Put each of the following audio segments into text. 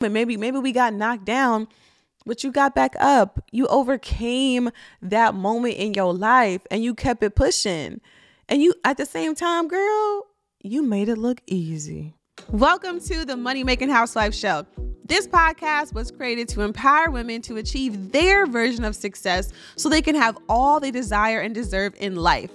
but maybe maybe we got knocked down but you got back up. You overcame that moment in your life and you kept it pushing. And you at the same time girl you made it look easy. Welcome to the money making housewife show. This podcast was created to empower women to achieve their version of success so they can have all they desire and deserve in life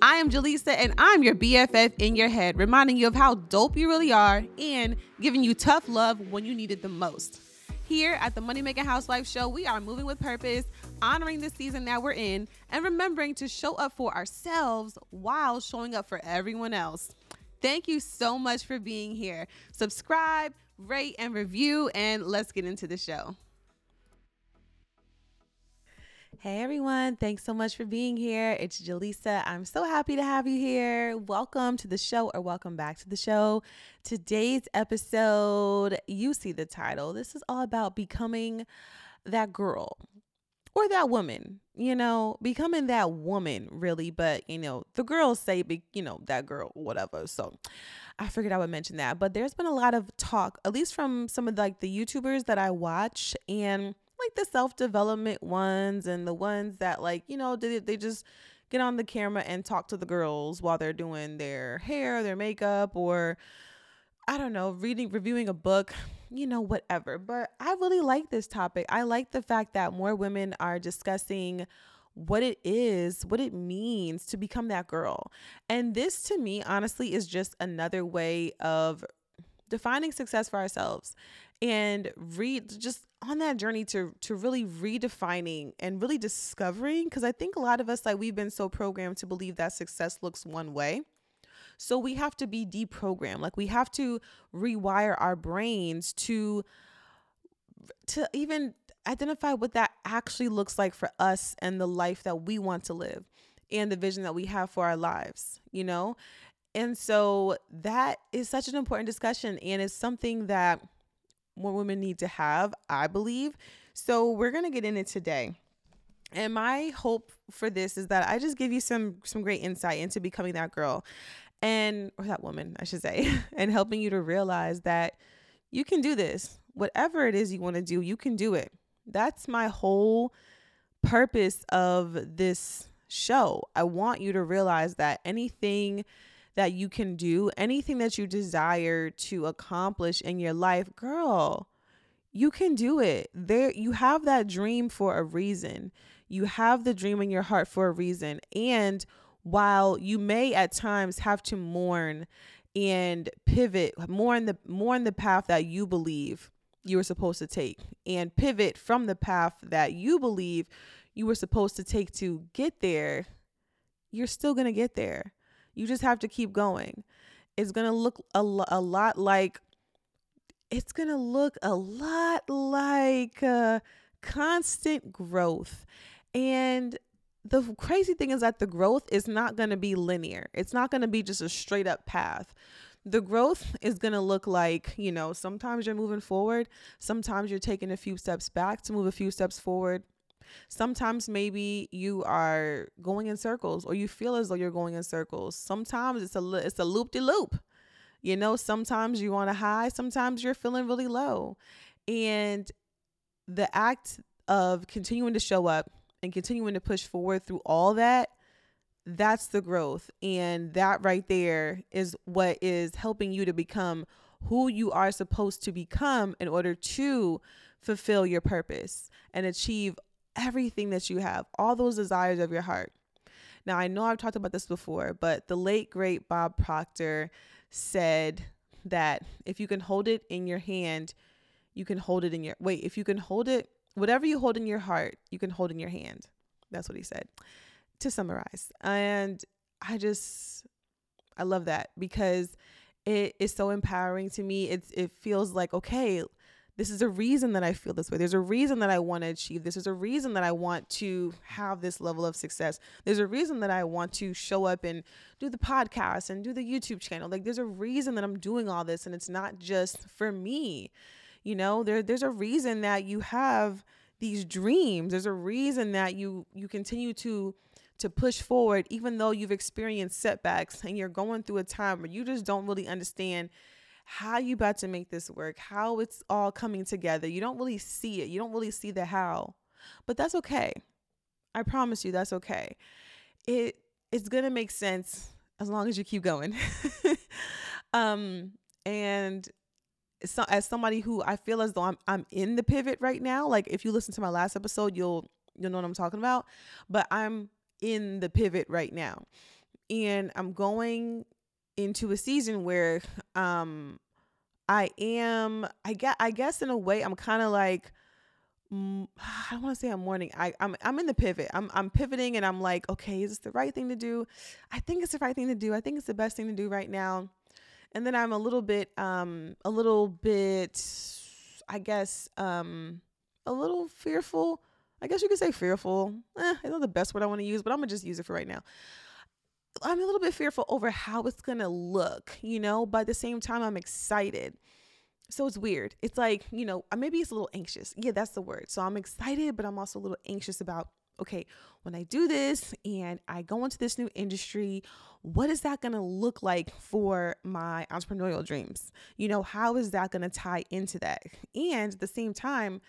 I am Jelisa, and I'm your BFF in your head, reminding you of how dope you really are and giving you tough love when you need it the most. Here at the Money Making Housewife Show, we are moving with purpose, honoring the season that we're in, and remembering to show up for ourselves while showing up for everyone else. Thank you so much for being here. Subscribe, rate, and review, and let's get into the show. Hey everyone, thanks so much for being here. It's Jelisa. I'm so happy to have you here. Welcome to the show or welcome back to the show. Today's episode, you see the title. This is all about becoming that girl or that woman, you know, becoming that woman really, but you know, the girls say be, you know, that girl whatever. So, I figured I would mention that. But there's been a lot of talk, at least from some of the, like the YouTubers that I watch and like the self development ones and the ones that like you know they, they just get on the camera and talk to the girls while they're doing their hair their makeup or i don't know reading reviewing a book you know whatever. But i really like this topic. I like the fact that more women are discussing what it is, what it means to become that girl. And this to me, honestly, is just another way of defining success for ourselves and read just on that journey to to really redefining and really discovering because I think a lot of us like we've been so programmed to believe that success looks one way. So we have to be deprogrammed. Like we have to rewire our brains to to even identify what that actually looks like for us and the life that we want to live and the vision that we have for our lives, you know? And so that is such an important discussion and it's something that more women need to have, I believe. So we're going to get in it today. And my hope for this is that I just give you some some great insight into becoming that girl and or that woman, I should say, and helping you to realize that you can do this. Whatever it is you want to do, you can do it. That's my whole purpose of this show. I want you to realize that anything that you can do, anything that you desire to accomplish in your life, girl, you can do it. There you have that dream for a reason. You have the dream in your heart for a reason. And while you may at times have to mourn and pivot more in the more in the path that you believe you were supposed to take and pivot from the path that you believe you were supposed to take to get there, you're still going to get there. You just have to keep going. It's going to look a, a lot like, it's going to look a lot like uh, constant growth. And the crazy thing is that the growth is not going to be linear, it's not going to be just a straight up path the growth is going to look like, you know, sometimes you're moving forward, sometimes you're taking a few steps back to move a few steps forward, Sometimes maybe you are going in circles or you feel as though you're going in circles. Sometimes it's a it's a loop de loop. You know, sometimes you want a high, sometimes you're feeling really low. And the act of continuing to show up and continuing to push forward through all that that's the growth and that right there is what is helping you to become who you are supposed to become in order to fulfill your purpose and achieve everything that you have, all those desires of your heart. Now, I know I've talked about this before, but the late, great Bob Proctor said that if you can hold it in your hand, you can hold it in your wait, if you can hold it, whatever you hold in your heart, you can hold in your hand. That's what he said. To summarize. And I just I love that because it is so empowering to me. It's it feels like okay, this is a reason that I feel this way. There's a reason that I want to achieve this. There's a reason that I want to have this level of success. There's a reason that I want to show up and do the podcast and do the YouTube channel. Like there's a reason that I'm doing all this and it's not just for me. You know, there there's a reason that you have these dreams. There's a reason that you you continue to to push forward even though you've experienced setbacks and you're going through a time where you just don't really understand how you about to make this work, how it's all coming together. You don't really see it. You don't really see the how. But that's okay. I promise you that's okay. It it's going to make sense as long as you keep going. um and so as somebody who I feel as though I'm I'm in the pivot right now, like if you listen to my last episode, you'll you'll know what I'm talking about, but I'm in the pivot right now. And I'm going into a season where um I am I get I guess in a way I'm kind of like I don't want to say I'm mourning. I I'm I'm in the pivot. I'm I'm pivoting and I'm like, okay, is this the right thing to do? I think it's the right thing to do. I think it's the best thing to do right now. And then I'm a little bit um a little bit I guess um a little fearful. I guess you could say fearful. Eh, it's not the best word I want to use, but I'm gonna just use it for right now. I'm a little bit fearful over how it's going to look, you know, but at the same time, I'm excited. So it's weird. It's like, you know, uh, maybe it's a little anxious. Yeah, that's the word. So I'm excited, but I'm also a little anxious about, okay, when I do this and I go into this new industry, what is that going to look like for my entrepreneurial dreams? You know, how is that going to tie into that? And at the same time,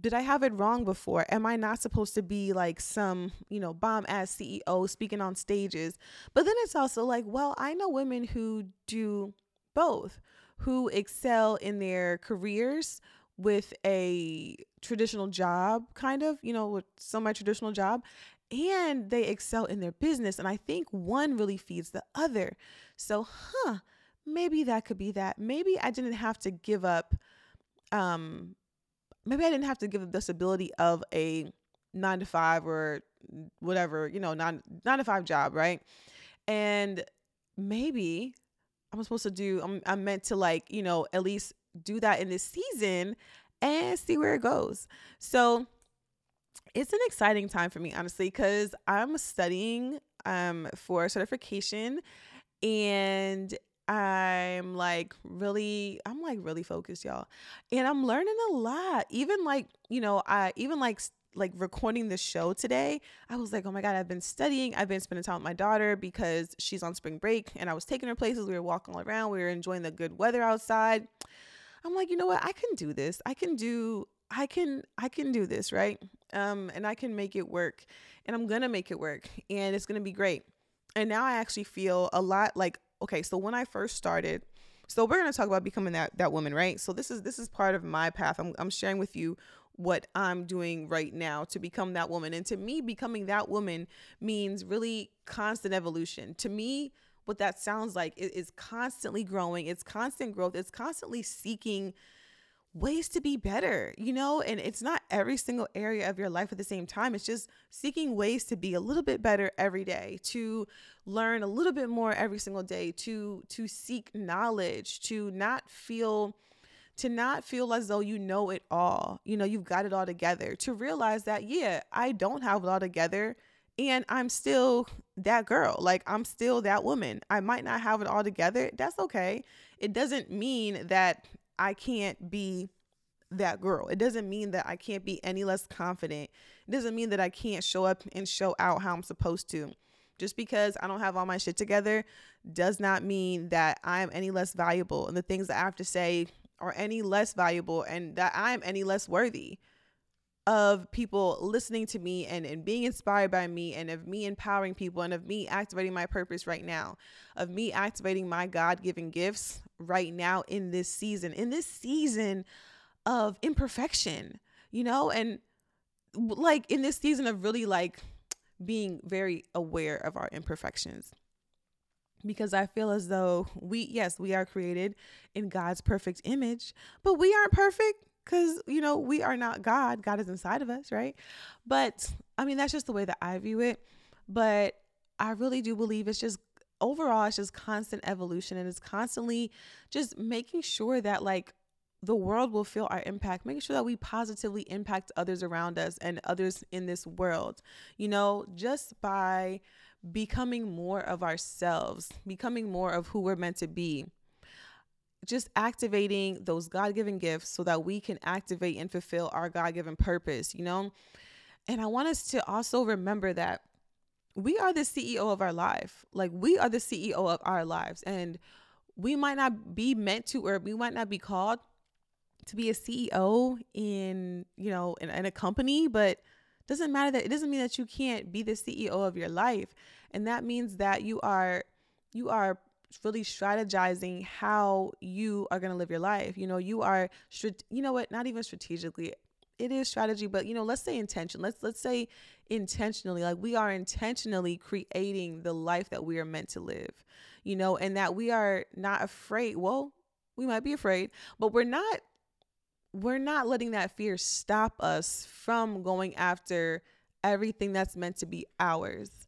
did I have it wrong before? Am I not supposed to be like some, you know, bomb ass CEO speaking on stages? But then it's also like, well, I know women who do both, who excel in their careers with a traditional job, kind of, you know, with semi traditional job, and they excel in their business. And I think one really feeds the other. So, huh, maybe that could be that. Maybe I didn't have to give up um maybe I didn't have to give the disability of a nine to five or whatever, you know, nine nine to five job, right? And maybe I'm supposed to do. I'm I'm meant to like you know at least do that in this season and see where it goes. So it's an exciting time for me, honestly, because I'm studying um for certification and I'm like really, I'm like really focused, y'all. And I'm learning a lot. Even like, you know, I even like like recording the show today, I was like, oh my God, I've been studying. I've been spending time with my daughter because she's on spring break and I was taking her places. We were walking all around. We were enjoying the good weather outside. I'm like, you know what? I can do this. I can do, I can, I can do this, right? Um, and I can make it work. And I'm gonna make it work. And it's gonna be great. And now I actually feel a lot like okay, so when I first started, so we're going to talk about becoming that that woman, right? So this is this is part of my path. I'm I'm sharing with you what I'm doing right now to become that woman. And to me, becoming that woman means really constant evolution. To me, what that sounds like is, is constantly growing. It's constant growth. It's constantly seeking ways to be better, you know? And it's not every single area of your life at the same time. It's just seeking ways to be a little bit better every day, to learn a little bit more every single day, to to seek knowledge, to not feel to not feel as though you know it all. You know, you've got it all together. To realize that yeah, I don't have it all together and I'm still that girl. Like I'm still that woman. I might not have it all together. That's okay. It doesn't mean that I can't be that girl. It doesn't mean that I can't be any less confident. It doesn't mean that I can't show up and show out how I'm supposed to. Just because I don't have all my shit together does not mean that I'm any less valuable and the things that I have to say are any less valuable and that I'm any less worthy of people listening to me and, and being inspired by me and of me empowering people and of me activating my purpose right now, of me activating my God given gifts right now in this season, in this season of imperfection, you know, and like in this season of really like being very aware of our imperfections. Because I feel as though we, yes, we are created in God's perfect image, but we aren't perfect because you know we are not god god is inside of us right? But i mean that's just the way that i view it. But i really do believe it's just overall it's just constant evolution and it's constantly just making sure that like the world will feel our impact making sure that we positively impact others around us and others in this world you know just by becoming more of ourselves becoming more of who we're meant to be just activating those God given gifts so that we can activate and fulfill our God given purpose, you know? And I want us to also remember that we are the CEO of our life. Like, we are the CEO of our lives. And we might not be meant to or we might not be called to be a CEO in, you know, in, in a company, but doesn't matter that it doesn't mean that you can't be the CEO of your life. And that means that you are you are really strategizing how you are going to live your life. You know, you are you know what, not even strategically. It is strategy, but you know, let's say intention. Let's let's say intentionally like we are intentionally creating the life that we are meant to live. You know, and that we are not afraid. Well, we might be afraid, but we're not we're not letting that fear stop us from going after everything that's meant to be ours.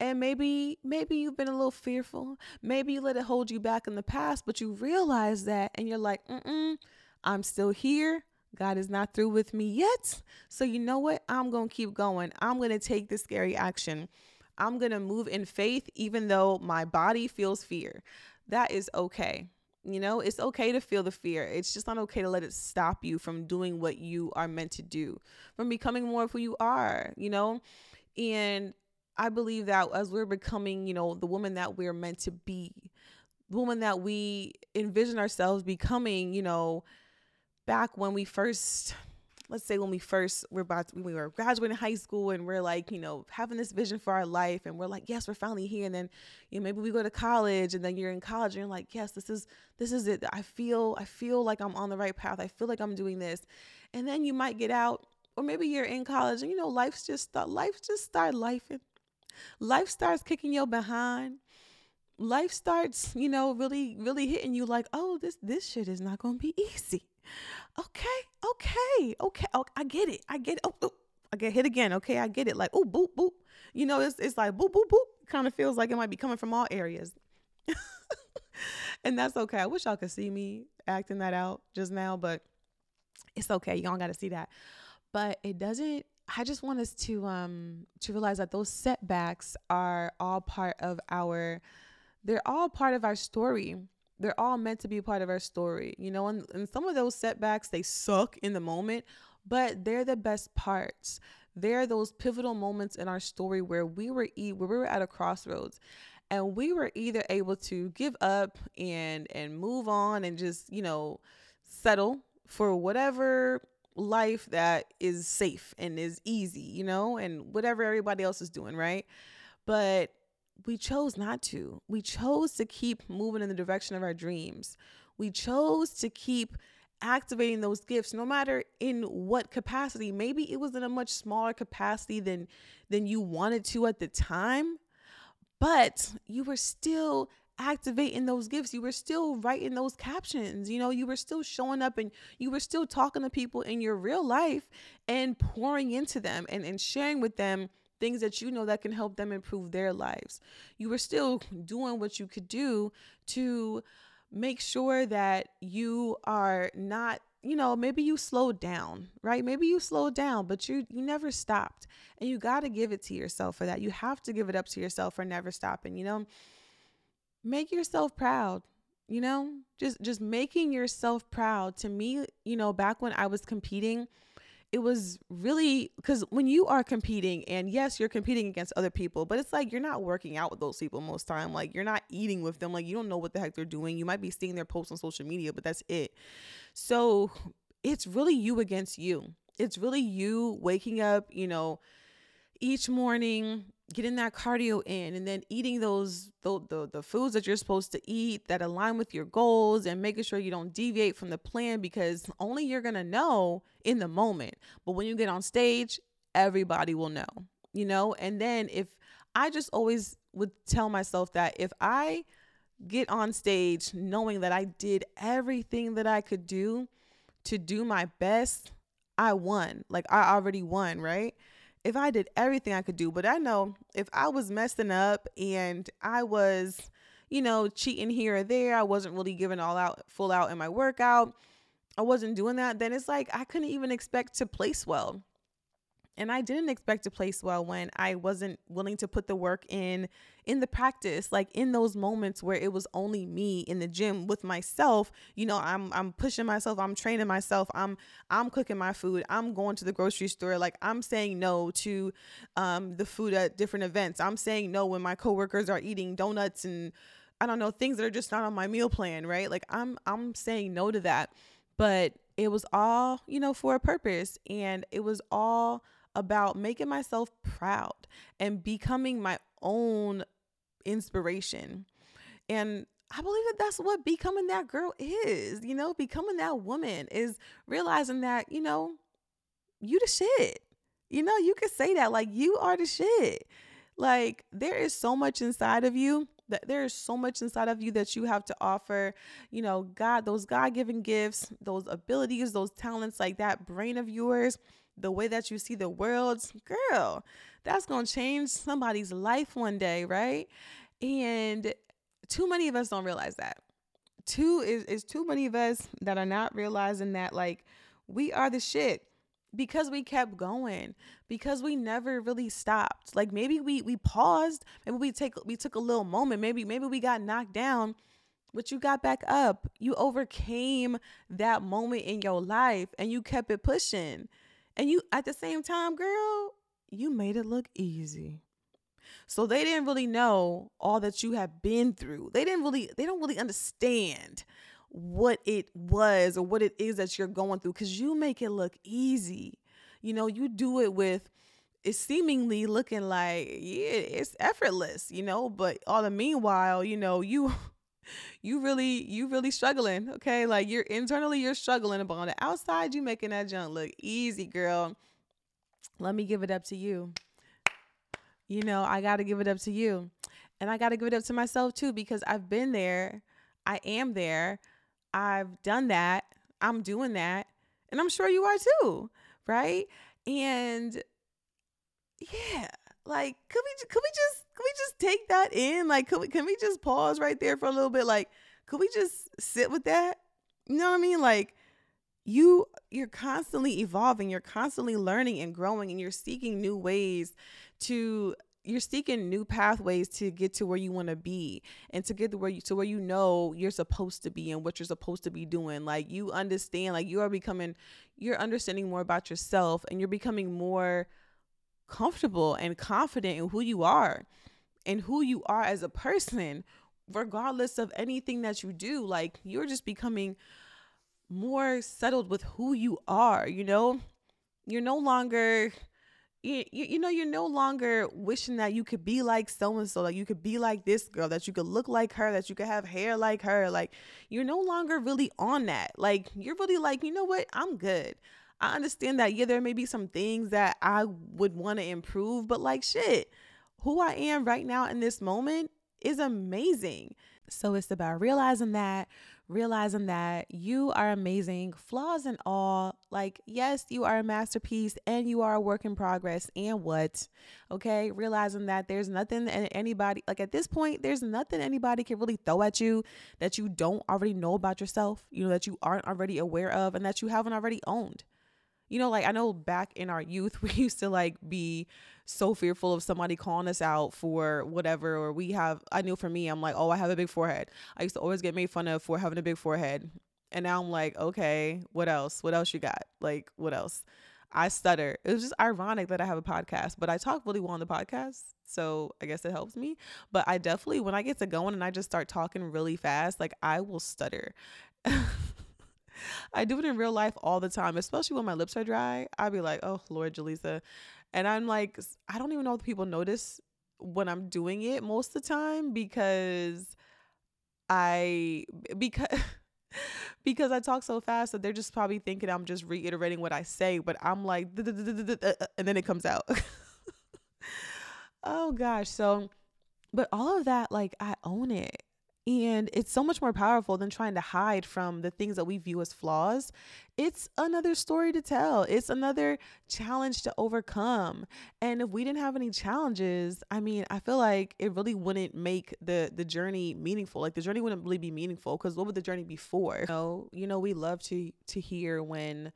And maybe maybe you've been a little fearful. Maybe you let it hold you back in the past, but you realize that and you're like, "Mm-mm, I'm still here. God is not through with me yet. So you know what? I'm going to keep going. I'm going to take this scary action. I'm going to move in faith even though my body feels fear. That is okay. You know, it's okay to feel the fear. It's just not okay to let it stop you from doing what you are meant to do, from becoming more of who you are, you know? And I believe that as we're becoming, you know, the woman that we're meant to be, the woman that we envision ourselves becoming, you know, back when we first let's say when we first were about to, when we were graduating high school and we're like you know having this vision for our life and we're like yes we're finally here and then you know maybe we go to college and then you're in college and you're like yes this is this is it. I feel i feel like i'm on the right path. I feel like i'm doing this. And then you might get out or maybe you're in college and you know life's just uh, life just start life life starts kicking your behind life starts you know really really hitting you like oh this this shit is not to be easy okay, okay, okay. Oh, I get it. I get it. Oh, oh, I get hit again. Okay, I get it. Like, oh, boop, boop. You know, it's it's like boop, boop, boop. Kind of feels like it might be coming from all areas. and that's okay. I wish y'all could see me acting that out just now, but it's okay. Y'all got to see that. But it doesn't I just want us to um to realize that those setbacks are all part of our they're all part of our story they're all meant to be part of our story, you know, and, and some of those setbacks, they suck in the moment, but they're the best parts. They're those pivotal moments in our story where we were e- where we were at a crossroads and we were either able to give up and and move on and just, you know, settle for whatever life that is safe and is easy, you know, and whatever everybody else is doing, right? But we chose not to. We chose to keep moving in the direction of our dreams. We chose to keep activating those gifts no matter in what capacity. Maybe it was in a much smaller capacity than than you wanted to at the time, but you were still activating those gifts. You were still writing those captions. You know, you were still showing up and you were still talking to people in your real life and pouring into them and, and sharing with them things that you know that can help them improve their lives. You were still doing what you could do to make sure that you are not you know maybe you slowed down right maybe you slowed down but you you never stopped and you got to give it to yourself for that you have to give it up to yourself for never stopping you know make yourself proud you know? Just just making yourself proud. To me you know back when i was competing it was really because when you are competing and yes you're competing against other people but it's like you're not working out with those people most time. Like you're not eating with them. Like you don't know what the heck they're doing. You might be seeing their posts on social media but that's it. So it's really you against you. It's really you waking up you know each morning getting that cardio in and then eating those the, the, the foods that you're supposed to eat that align with your goals and making sure you don't deviate from the plan because only you're going to know in the moment. But when you get on stage everybody will know you know? And then if i just always would tell myself that if i get on stage knowing that i did everything that i could do to do my best i won. Like i already won right if I did everything I could do, but I know if I was messing up and I was, you know, cheating here or there, I wasn't really giving all out full out in my workout, I wasn't doing that, then it's like I couldn't even expect to place well. And I didn't expect to place well when I wasn't willing to put the work in in the practice, like in those moments where it was only me in the gym with myself. You know, I'm I'm pushing myself, I'm training myself, I'm I'm cooking my food, I'm going to the grocery store, like I'm saying no to um, the food at different events. I'm saying no when my coworkers are eating donuts and I don't know, things that are just not on my meal plan, right? Like I'm I'm saying no to that. But it was all, you know, for a purpose and it was all about making myself proud and becoming my own inspiration. And I believe that that's what becoming that girl is, you know, becoming that woman is realizing that, you know, you the shit. You know, you could say that like you are the shit. Like there is so much inside of you that there is so much inside of you that you have to offer. You know, God, those God-given gifts, those abilities, those talents, like that brain of yours, the way that you see the world, girl, that's going to change somebody's life one day, right? And too many of us don't realize that. Two is is too many of us that are not realizing that like we are the shit because we kept going because we never really stopped like maybe we we paused maybe we take we took a little moment maybe maybe we got knocked down but you got back up you overcame that moment in your life and you kept it pushing and you at the same time girl you made it look easy so they didn't really know all that you have been through they didn't really they don't really understand what it was or what it is that you're going through because you make it look easy. You know, you do it with it's seemingly looking like yeah, it's effortless, you know, but all the meanwhile, you know, you you really you really struggling, okay? Like you're internally you're struggling, but on the outside you making that junk look easy, girl. Let me give it up to you. You know, I got to give it up to you. And I got to give it up to myself too because I've been there. I am there. I've done that. I'm doing that. And I'm sure you are too, right? And yeah, like could we could we just could we just take that in? Like could we can we just pause right there for a little bit? Like could we just sit with that? You know what I mean? Like you you're constantly evolving, you're constantly learning and growing and you're seeking new ways to you're seeking new pathways to get to where you want to be and to get to where you to where you know you're supposed to be and what you're supposed to be doing like you understand like you are becoming you're understanding more about yourself and you're becoming more comfortable and confident in who you are and who you are as a person regardless of anything that you do like you're just becoming more settled with who you are you know? You're no longer you, you, know you're no longer wishing that you could be like so and so like you could be like this girl that you could look like her that you could have hair like her like you're no longer really on that. Like you're really like you know what? I'm good i understand that yeah there may be some things that i would want to improve but like shit who i am right now in this moment is amazing so it's about realizing that realizing that you are amazing, flaws and all. Like, yes, you are a masterpiece and you are a work in progress. And what? Okay. Realizing that there's nothing anybody, like at this point, there's nothing anybody can really throw at you that you don't already know about yourself, you know, that you aren't already aware of and that you haven't already owned. You know, like I know back in our youth, we used to like be so fearful of somebody calling us out for whatever, or we have, I knew for me, I'm like, oh, I have a big forehead. I used to always get made fun of for having a big forehead. And now I'm like, okay, what else? What else you got? Like, what else? I stutter. It was just ironic that I have a podcast, but I talk really well on the podcast. So I guess it helps me. But I definitely, when I get to going and I just start talking really fast, like I will stutter. I do it in real life all the time, especially when my lips are dry. I'd be like, oh, Lord, Jelisa. And I'm like, I don't even know if people notice when I'm doing it most of the time because I, because. because I talk so fast that they're just probably thinking I'm just reiterating what I say, but I'm like, uh, and then it comes out. oh gosh. So, but all of that, like, I own it. And it's so much more powerful than trying to hide from the things that we view as flaws. It's another story to tell, it's another challenge to overcome. And if we didn't have any challenges, I mean, I feel like it really wouldn't make the the journey meaningful. Like the journey wouldn't really be meaningful because what would the journey be for? You know, you know, we love to to hear when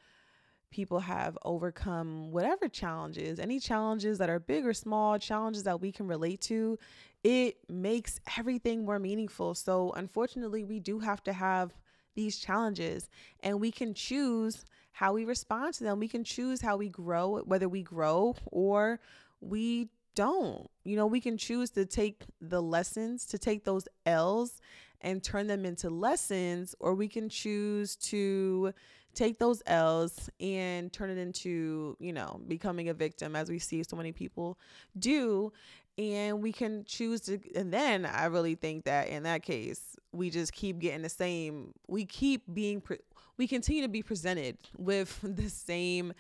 people have overcome whatever challenges, any challenges that are big or small, challenges that we can relate to, it makes everything more meaningful. So, unfortunately, we do have to have these challenges and we can choose how we respond to them. We can choose how we grow, whether we grow or we don't. You know, we can choose to take the lessons, to take those L's and turn them into lessons, or we can choose to take those L's and turn it into, you know, becoming a victim, as we see so many people do. And we can choose to, and then I really think that in that case, we just keep getting the same, we keep being, we continue to be presented with the same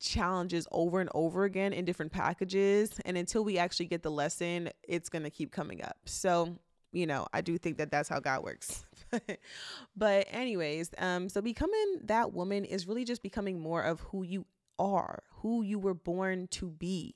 challenges over and over again in different packages. And until we actually get the lesson, it's going to keep coming up. So, you know, I do think that that's how God works. but, anyways, um, so becoming that woman is really just becoming more of who you are, who you were born to be.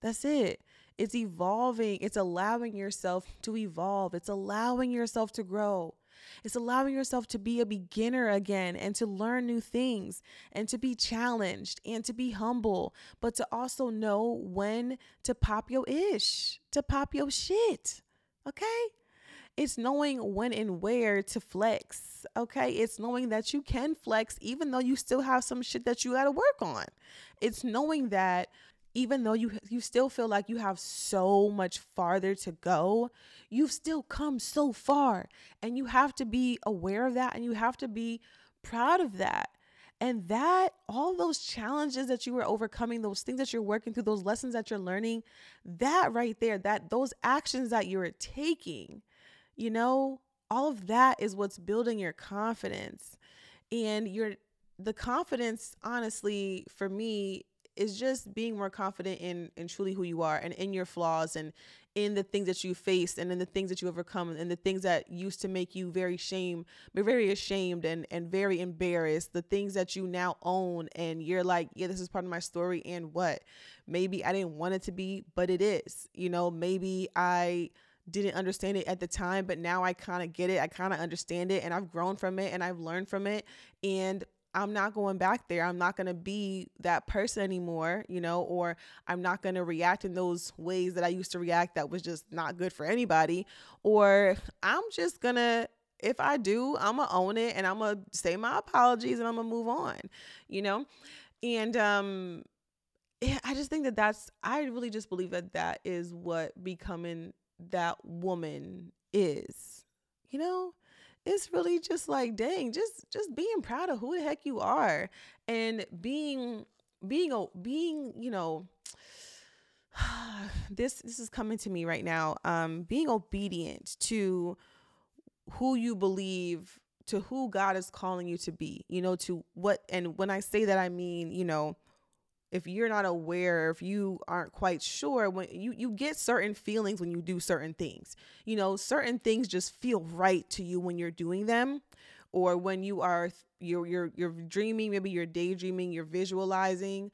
That's it. It's evolving. It's allowing yourself to evolve. It's allowing yourself to grow. It's allowing yourself to be a beginner again and to learn new things and to be challenged and to be humble, but to also know when to pop your ish, to pop your shit. Okay? It's knowing when and where to flex. Okay. It's knowing that you can flex even though you still have some shit that you got to work on. It's knowing that even though you you still feel like you have so much farther to go, you've still come so far and you have to be aware of that and you have to be proud of that. And that all those challenges that you were overcoming, those things that you're working through, those lessons that you're learning, that right there, that those actions that you're taking, you know, all of that is what's building your confidence. And your the confidence honestly for me is just being more confident in in truly who you are and in your flaws and in the things that you faced and in the things that you overcome and the things that used to make you very shame very ashamed and and very embarrassed the things that you now own and you're like yeah this is part of my story and what? Maybe i didn't want it to be but it is you know? Maybe i didn't understand it at the time but now i kind of get it i kind of understand it and i've grown from it and i've learned from it and I'm not going back there. I'm not going to be that person anymore, you know, or I'm not going to react in those ways that I used to react that was just not good for anybody. Or I'm just going to, if I do, I'm going to own it and I'm going to say my apologies and I'm going to move on, you know? And, um, I just think that that's, I really just believe that that is what becoming that woman is, you know? It's really just like dang just just being proud of who the heck you are and being being a being you know this this is coming to me right now um being obedient to who you believe to who God is calling you to be you know to what and when I say that I mean you know if you're not aware if you aren't quite sure when you you get certain feelings when you do certain things you know certain things just feel right to you when you're doing them or when you are you're you're you're dreaming maybe you're daydreaming you're visualizing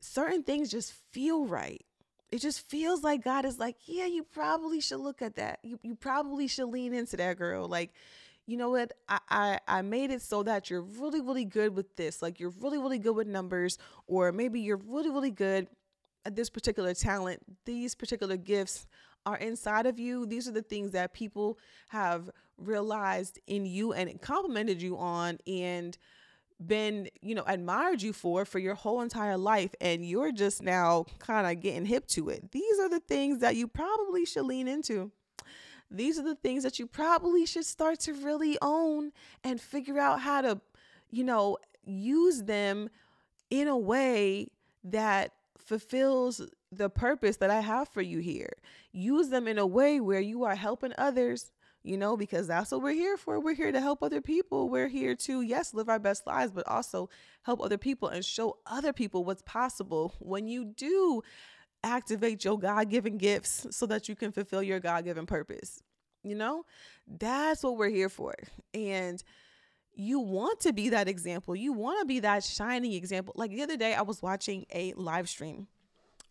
certain things just feel right it just feels like God is like, yeah, you probably should look at that. You you probably should lean into that girl. Like you know what? I, I i made it so that you're really really good with this like you're really really good with numbers or maybe you're really really good at this particular talent. These particular gifts are inside of you. These are the things that people have realized in you and complimented you on and been you know admired you for for your whole entire life and you're just now kind of getting hip to it. These are the things that you probably should lean into these are the things that you probably should start to really own and figure out how to, you know, use them in a way that fulfills the purpose that I have for you here. Use them in a way where you are helping others, you know, because that's what we're here for. We're here to help other people. We're here to, yes, live our best lives, but also help other people and show other people what's possible when you do activate your God given gifts so that you can fulfill your God given purpose. You know, that's what we're here for. And you want to be that example. You want to be that shining example. Like the other day, I was watching a live stream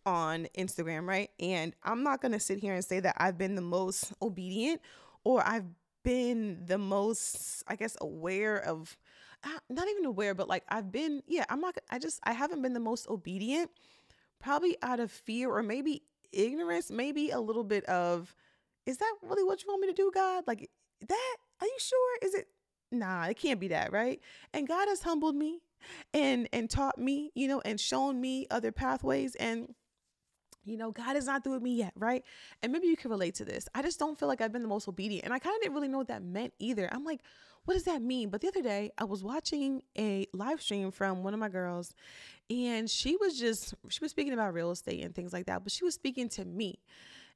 on Instagram, right? And I'm not going to sit here and say that I've been the most obedient or I've been the most, I guess, aware of, uh, not even aware, but like I've been, yeah, I'm not, I just, I haven't been the most obedient probably out of fear or maybe ignorance, maybe a little bit of, is that really what you want me to do, God? Like that? Are you sure? Is it? Nah, it can't be that, right? And God has humbled me and and taught me, you know, and shown me other pathways and you know, God is not through with me yet, right? And maybe you can relate to this. I just don't feel like I've been the most obedient. And I kind of didn't really know what that meant either. I'm like, what does that mean? But the other day, I was watching a live stream from one of my girls, and she was just, she was speaking about real estate and things like that, but she was speaking to me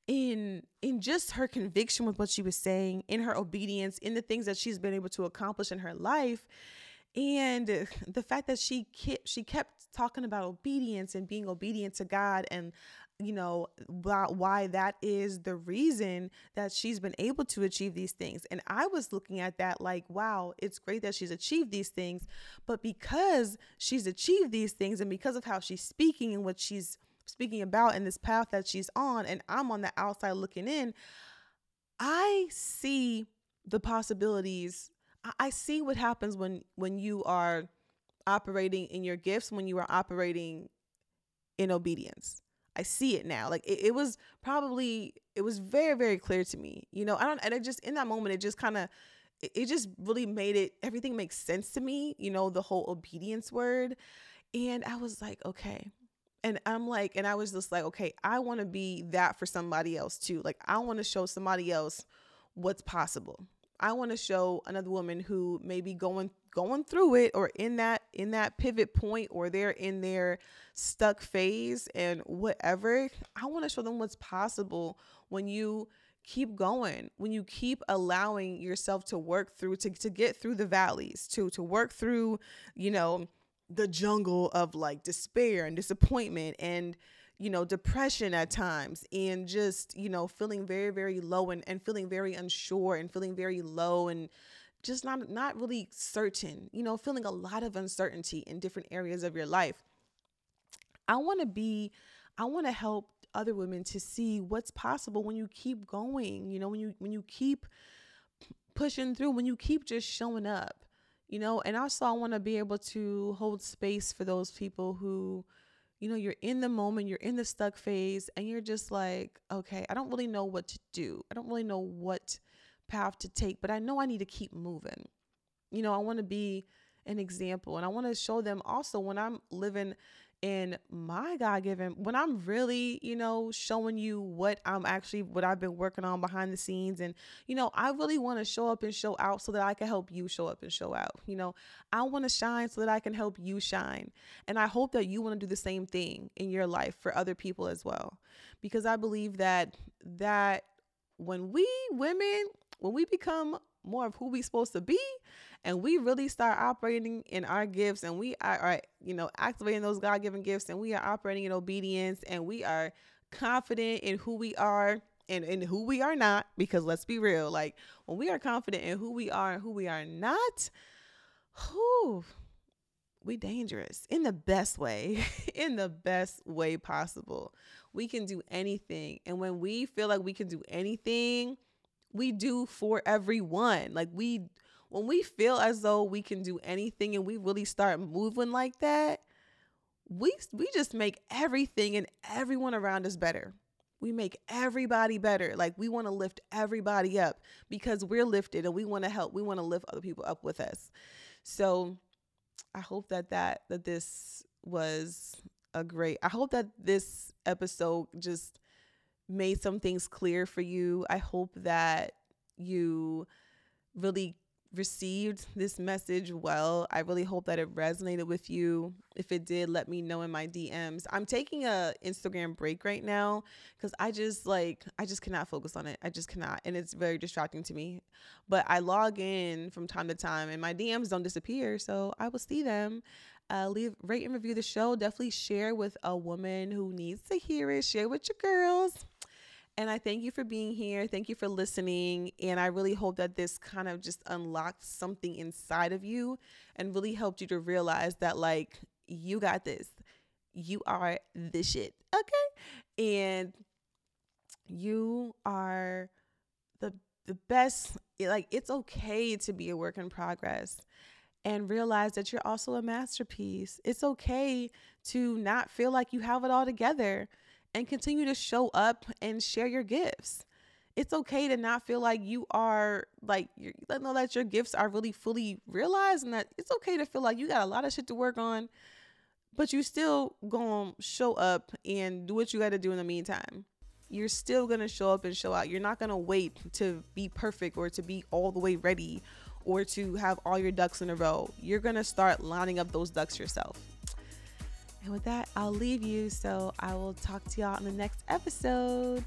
in in just her conviction with what she was saying in her obedience in the things that she's been able to accomplish in her life and the fact that she kept she kept talking about obedience and being obedient to God and you know why that is the reason that she's been able to achieve these things. And i was looking at that like wow it's great that she's achieved these things. But because she's achieved these things and because of how she's speaking and what she's speaking about in this path that she's on and i'm on the outside looking in i see the possibilities. I see what happens when when you are operating in your gifts when you are operating in obedience I see it now. Like it, it was probably it was very very clear to me. You know, I don't and it just in that moment it just kind of it, it just really made it everything makes sense to me. You know, the whole obedience word, and I was like, okay. And I'm like, and I was just like, okay, I want to be that for somebody else too. Like, I want to show somebody else what's possible. I want to show another woman who may be going going through it or in that in that pivot point or they're in their stuck phase and whatever i want to show them what's possible when you keep going when you keep allowing yourself to work through to, to get through the valleys to to work through you know the jungle of like despair and disappointment and you know depression at times and just you know feeling very very low and, and feeling very unsure and feeling very low and just not not really certain, you know, feeling a lot of uncertainty in different areas of your life. I want to be I want to help other women to see what's possible when you keep going, you know, when you when you keep pushing through, when you keep just showing up, you know, and also I want to be able to hold space for those people who you know, you're in the moment, you're in the stuck phase, and you're just like, okay, I don't really know what to do. I don't really know what path to take, but I know I need to keep moving. You know, I want to be an example and I want to show them also when I'm living in my God given, when I'm really, you know, showing you what I'm actually, what I've been working on behind the scenes. And, you know, I really want to show up and show out so that I can help you show up and show out. You know, I want to shine so that I can help you shine. And I hope that you want to do the same thing in your life for other people as well. Because I believe that, that when we women when we become more of who we supposed to be and we really start operating in our gifts and we are, are you know activating those god-given gifts and we are operating in obedience and we are confident in who we are and in who we are not because let's be real like when we are confident in who we are and who we are not who we dangerous in the best way in the best way possible we can do anything and when we feel like we can do anything we do for everyone. Like we when we feel as though we can do anything and we really start moving like that, we we just make everything and everyone around us better. We make everybody better. Like we want to lift everybody up because we're lifted and we want to help. We want to lift other people up with us. So I hope that that that this was a great. I hope that this episode just made some things clear for you. I hope that you really received this message well. I really hope that it resonated with you. If it did, let me know in my DMs. I'm taking a Instagram break right now cuz I just like I just cannot focus on it. I just cannot and it's very distracting to me. But I log in from time to time and my DMs don't disappear, so I will see them. Uh, leave, rate, and review the show. Definitely share with a woman who needs to hear it. Share with your girls. And I thank you for being here. Thank you for listening. And I really hope that this kind of just unlocked something inside of you and really helped you to realize that, like, you got this. You are the shit. Okay. And you are the the best eh, like it's okay to be a work in progress and realize that you're also a masterpiece. It's okay to not feel like you have it all together and continue to show up and share your gifts. It's okay to not feel like you are like you let know that your gifts are really fully realized and that it's okay to feel like you got a lot of shit to work on. but you still gonna show up and do what you got to do in the meantime. You're still gonna show up and show out. You're not gonna wait to be perfect or to be all the way ready or to have all your ducks in a row. You're gonna start lining up those ducks yourself. And with that, I'll leave you. So I will talk to y'all in the next episode.